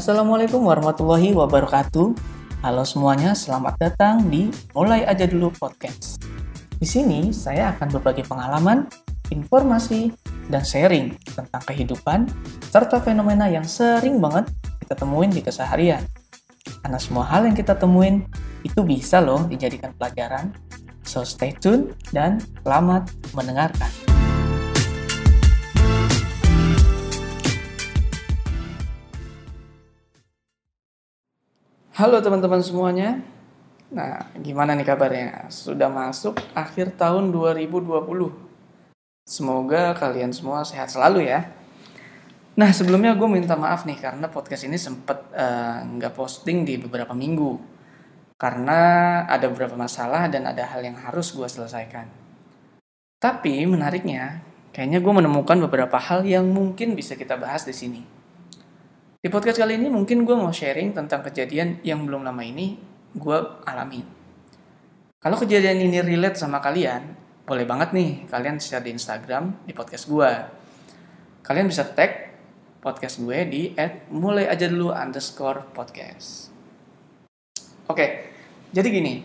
Assalamualaikum warahmatullahi wabarakatuh. Halo semuanya, selamat datang di Mulai Aja Dulu Podcast. Di sini saya akan berbagi pengalaman, informasi, dan sharing tentang kehidupan serta fenomena yang sering banget kita temuin di keseharian. Karena semua hal yang kita temuin itu bisa loh dijadikan pelajaran. So stay tune dan selamat mendengarkan. Halo teman-teman semuanya. Nah, gimana nih kabarnya? Sudah masuk akhir tahun 2020. Semoga kalian semua sehat selalu ya. Nah, sebelumnya gue minta maaf nih karena podcast ini sempet uh, nggak posting di beberapa minggu. Karena ada beberapa masalah dan ada hal yang harus gue selesaikan. Tapi menariknya, kayaknya gue menemukan beberapa hal yang mungkin bisa kita bahas di sini. Di podcast kali ini mungkin gue mau sharing tentang kejadian yang belum lama ini gue alami. Kalau kejadian ini relate sama kalian, boleh banget nih kalian share di Instagram di podcast gue. Kalian bisa tag podcast gue di at mulai aja dulu underscore podcast. Oke, jadi gini,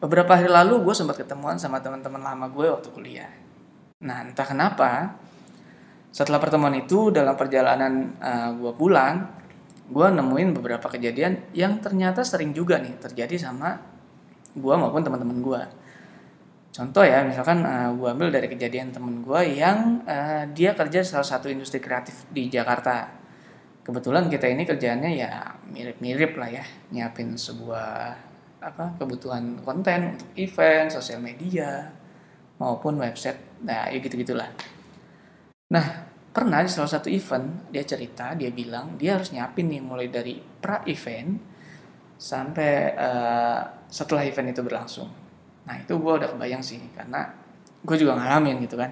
beberapa hari lalu gue sempat ketemuan sama teman-teman lama gue waktu kuliah. Nah, entah kenapa, setelah pertemuan itu dalam perjalanan uh, eh, gue pulang gue nemuin beberapa kejadian yang ternyata sering juga nih terjadi sama gue maupun teman-teman gue contoh ya misalkan uh, eh, gue ambil dari kejadian temen gue yang uh, dia kerja salah satu industri kreatif di Jakarta. Kebetulan kita ini kerjaannya ya mirip-mirip lah ya nyiapin sebuah apa kebutuhan konten untuk event sosial media maupun website nah ya gitu gitulah Nah, pernah di salah satu event dia cerita, dia bilang dia harus nyiapin nih mulai dari pra event sampai uh, setelah event itu berlangsung. Nah, itu gue udah kebayang sih karena gue juga ngalamin gitu kan.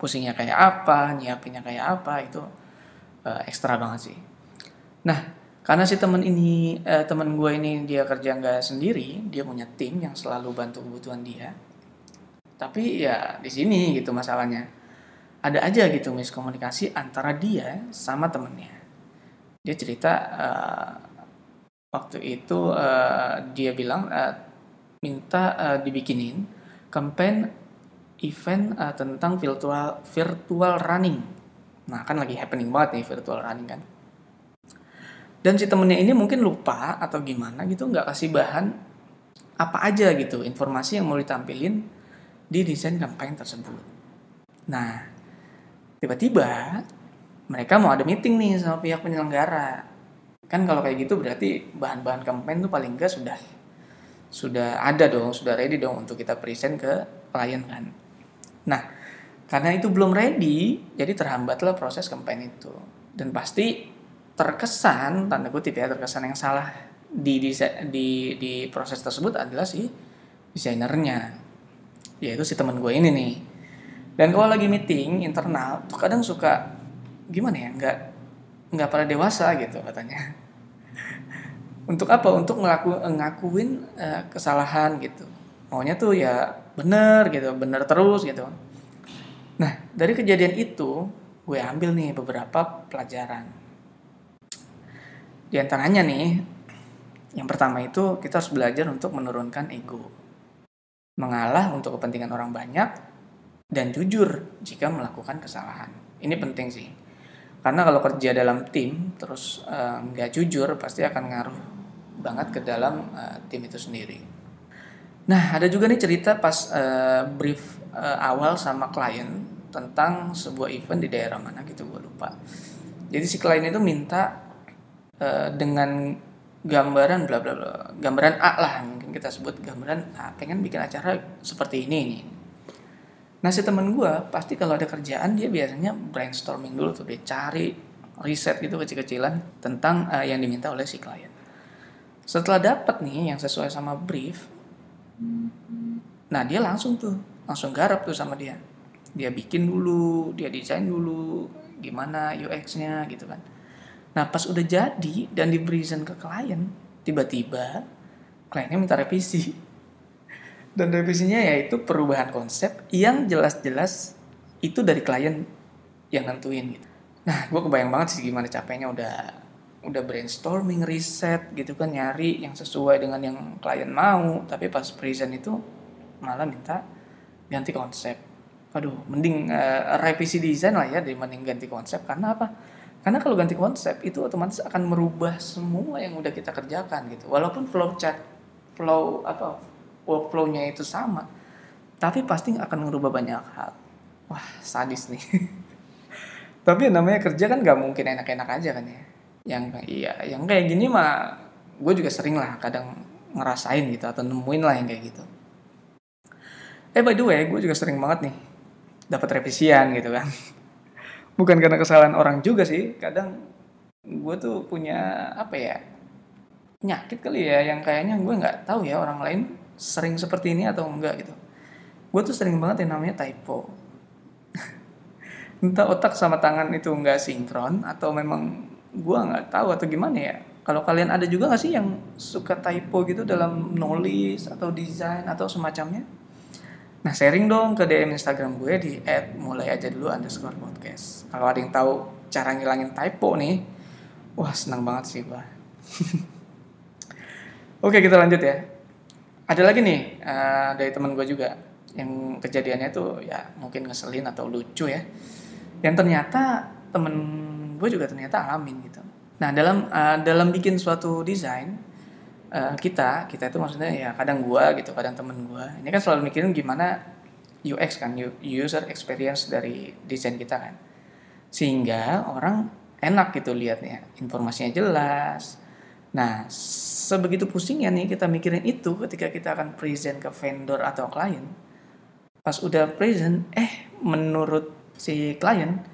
Pusingnya kayak apa, nyiapinnya kayak apa itu uh, ekstra banget sih. Nah, karena si temen ini uh, temen gue ini dia kerja nggak sendiri, dia punya tim yang selalu bantu kebutuhan dia. Tapi ya di sini gitu masalahnya ada aja gitu miskomunikasi antara dia sama temennya. Dia cerita uh, waktu itu uh, dia bilang uh, minta uh, dibikinin campaign event uh, tentang virtual virtual running. Nah kan lagi happening banget nih virtual running kan. Dan si temennya ini mungkin lupa atau gimana gitu nggak kasih bahan apa aja gitu informasi yang mau ditampilin di desain campaign tersebut. Nah tiba-tiba mereka mau ada meeting nih sama pihak penyelenggara. Kan kalau kayak gitu berarti bahan-bahan campaign tuh paling enggak sudah sudah ada dong sudah ready dong untuk kita present ke klien kan. Nah karena itu belum ready jadi terhambatlah proses campaign itu. Dan pasti terkesan tanda kutip ya terkesan yang salah di di di, di proses tersebut adalah si desainernya yaitu si teman gue ini nih dan kalau lagi meeting internal tuh kadang suka gimana ya? Nggak nggak pada dewasa gitu katanya. Untuk apa? Untuk ngelaku ngakuin uh, kesalahan gitu. Maunya tuh ya bener gitu bener terus gitu. Nah dari kejadian itu gue ambil nih beberapa pelajaran. Di antaranya nih yang pertama itu kita harus belajar untuk menurunkan ego. Mengalah untuk kepentingan orang banyak dan jujur jika melakukan kesalahan. Ini penting sih. Karena kalau kerja dalam tim terus eh, nggak uh, jujur pasti akan ngaruh banget ke dalam uh, tim itu sendiri. Nah ada juga nih cerita pas uh, brief uh, awal sama klien tentang sebuah event di daerah mana gitu gue lupa. Jadi si klien itu minta uh, dengan gambaran bla bla bla gambaran A lah mungkin kita sebut gambaran A pengen bikin acara seperti ini nih Nah si temen gue pasti kalau ada kerjaan dia biasanya brainstorming dulu tuh dia cari riset gitu kecil-kecilan tentang uh, yang diminta oleh si klien. Setelah dapat nih yang sesuai sama brief, nah dia langsung tuh langsung garap tuh sama dia. Dia bikin dulu, dia desain dulu, gimana UX-nya gitu kan. Nah pas udah jadi dan di present ke klien, tiba-tiba kliennya minta revisi dan revisinya yaitu perubahan konsep yang jelas-jelas itu dari klien yang nentuin gitu. Nah, gue kebayang banget sih gimana capeknya udah udah brainstorming, riset gitu kan nyari yang sesuai dengan yang klien mau, tapi pas present itu malah minta ganti konsep. Aduh, mending uh, revisi desain lah ya dibanding ganti konsep karena apa? Karena kalau ganti konsep itu otomatis akan merubah semua yang udah kita kerjakan gitu. Walaupun flow chart, flow apa workflow-nya itu sama, tapi pasti akan merubah banyak hal. Wah, sadis nih. tapi namanya kerja kan gak mungkin enak-enak aja kan ya yang iya yang kayak gini mah gue juga sering lah kadang ngerasain gitu atau nemuin lah yang kayak gitu eh by the way gue juga sering banget nih dapat revisian gitu kan bukan karena kesalahan orang juga sih kadang gue tuh punya apa ya penyakit kali ya yang kayaknya gue nggak tahu ya orang lain sering seperti ini atau enggak gitu. Gue tuh sering banget yang namanya typo. Entah otak sama tangan itu nggak sinkron atau memang gue nggak tahu atau gimana ya. Kalau kalian ada juga nggak sih yang suka typo gitu dalam nulis atau desain atau semacamnya? Nah sharing dong ke DM Instagram gue di @mulai aja dulu underscore podcast. Kalau ada yang tahu cara ngilangin typo nih wah senang banget sih gue oke kita lanjut ya ada lagi nih uh, dari teman gue juga yang kejadiannya tuh ya mungkin ngeselin atau lucu ya. Yang ternyata temen gue juga ternyata alamin gitu. Nah dalam uh, dalam bikin suatu desain uh, kita kita itu maksudnya ya kadang gue gitu kadang temen gue ini kan selalu mikirin gimana UX kan user experience dari desain kita kan. Sehingga orang enak gitu liatnya. Informasinya jelas nah sebegitu pusingnya nih kita mikirin itu ketika kita akan present ke vendor atau klien pas udah present eh menurut si klien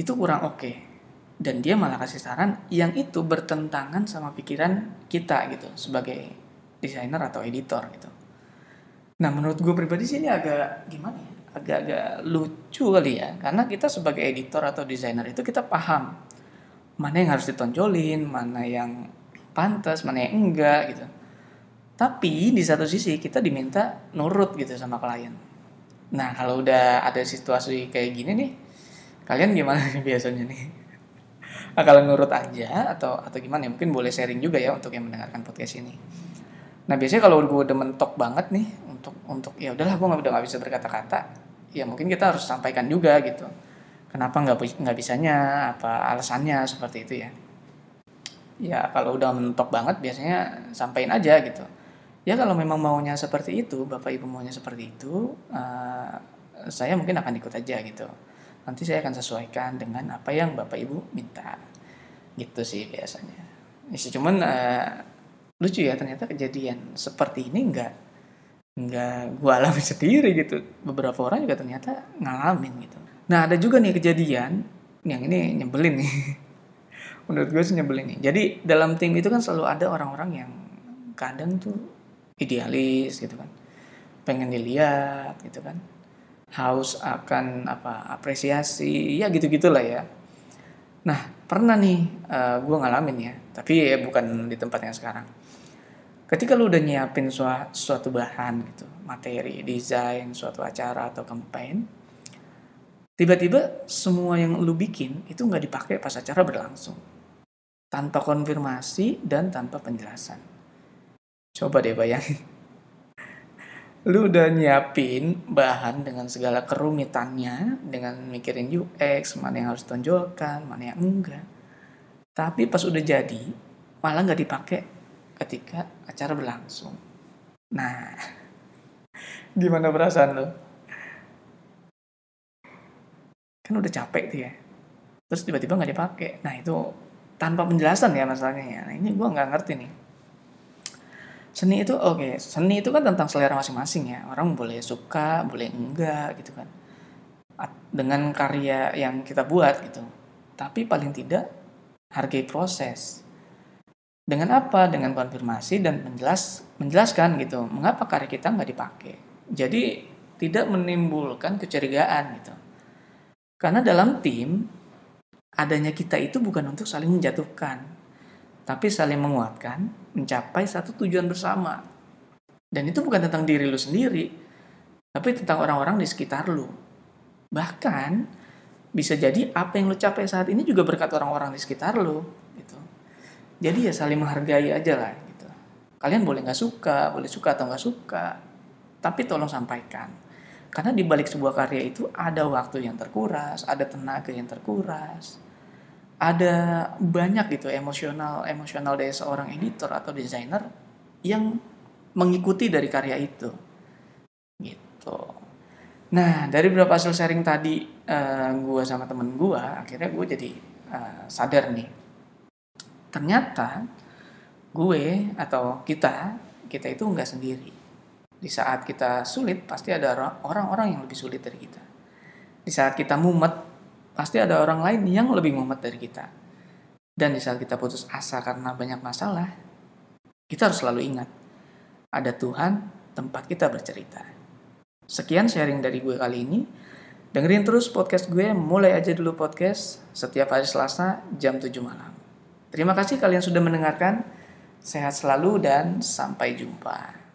itu kurang oke okay dan dia malah kasih saran yang itu bertentangan sama pikiran kita gitu sebagai desainer atau editor gitu. Nah menurut gue pribadi sih ini agak gimana ya? Agak-agak lucu kali ya karena kita sebagai editor atau desainer itu kita paham mana yang harus ditonjolin, mana yang pantas, mana yang enggak gitu. Tapi di satu sisi kita diminta nurut gitu sama klien. Nah kalau udah ada situasi kayak gini nih, kalian gimana nih biasanya nih? kalau nurut aja atau atau gimana ya mungkin boleh sharing juga ya untuk yang mendengarkan podcast ini nah biasanya kalau gue udah mentok banget nih untuk untuk ya udahlah gue udah nggak bisa berkata-kata ya mungkin kita harus sampaikan juga gitu kenapa nggak nggak bisanya apa alasannya seperti itu ya ya kalau udah mentok banget biasanya sampaikan aja gitu. Ya kalau memang maunya seperti itu bapak ibu maunya seperti itu uh, saya mungkin akan ikut aja gitu. Nanti saya akan sesuaikan dengan apa yang bapak ibu minta. Gitu sih biasanya. Ya sih cuman uh, lucu ya ternyata kejadian seperti ini enggak enggak gua alami sendiri gitu. Beberapa orang juga ternyata ngalamin gitu. Nah ada juga nih kejadian yang ini nyebelin nih menurut gue sih nyebelin nih. Jadi dalam tim itu kan selalu ada orang-orang yang kadang tuh idealis gitu kan. Pengen dilihat gitu kan. Haus akan apa apresiasi ya gitu gitulah ya. Nah pernah nih uh, eh, gue ngalamin ya tapi ya bukan di tempat yang sekarang. Ketika lu udah nyiapin suatu, suatu bahan gitu materi desain suatu acara atau campaign tiba-tiba semua yang lu bikin itu nggak dipakai pas acara berlangsung tanpa konfirmasi dan tanpa penjelasan. Coba deh bayangin. Lu udah nyiapin bahan dengan segala kerumitannya dengan mikirin UX mana yang harus tonjolkan mana yang enggak. Tapi pas udah jadi malah nggak dipakai ketika acara berlangsung. Nah gimana perasaan lo kan udah capek tuh ya. Terus tiba-tiba nggak dipakai. Nah itu tanpa penjelasan ya masalahnya ya. Nah ini gue nggak ngerti nih. Seni itu oke okay, seni itu kan tentang selera masing-masing ya. Orang boleh suka boleh enggak gitu kan. Dengan karya yang kita buat gitu. Tapi paling tidak hargai proses. Dengan apa? Dengan konfirmasi dan menjelas menjelaskan gitu. Mengapa karya kita nggak dipakai? Jadi tidak menimbulkan kecurigaan gitu. Karena dalam tim adanya kita itu bukan untuk saling menjatuhkan tapi saling menguatkan, mencapai satu tujuan bersama. Dan itu bukan tentang diri lu sendiri, tapi tentang orang-orang di sekitar lu. Bahkan bisa jadi apa yang lu capai saat ini juga berkat orang-orang di sekitar lu. Gitu. Jadi ya saling menghargai aja lah gitu. Kalian boleh nggak suka, boleh suka atau nggak suka, tapi tolong sampaikan. Karena di balik sebuah karya itu ada waktu yang terkuras, ada tenaga yang terkuras, ada banyak gitu emosional emosional dari seorang editor atau desainer yang mengikuti dari karya itu. Gitu. Nah dari beberapa hasil sharing tadi uh, eh, gue sama temen gue akhirnya gue jadi uh, sadar nih. Ternyata gue atau kita kita itu nggak sendiri. Di saat kita sulit pasti ada orang-orang yang lebih sulit dari kita. Di saat kita mumet pasti ada orang lain yang lebih mumet dari kita dan di saat kita putus asa karena banyak masalah kita harus selalu ingat ada Tuhan tempat kita bercerita. Sekian sharing dari gue kali ini. Dengerin terus podcast gue mulai aja dulu podcast setiap hari Selasa jam 7 malam. Terima kasih kalian sudah mendengarkan. Sehat selalu dan sampai jumpa.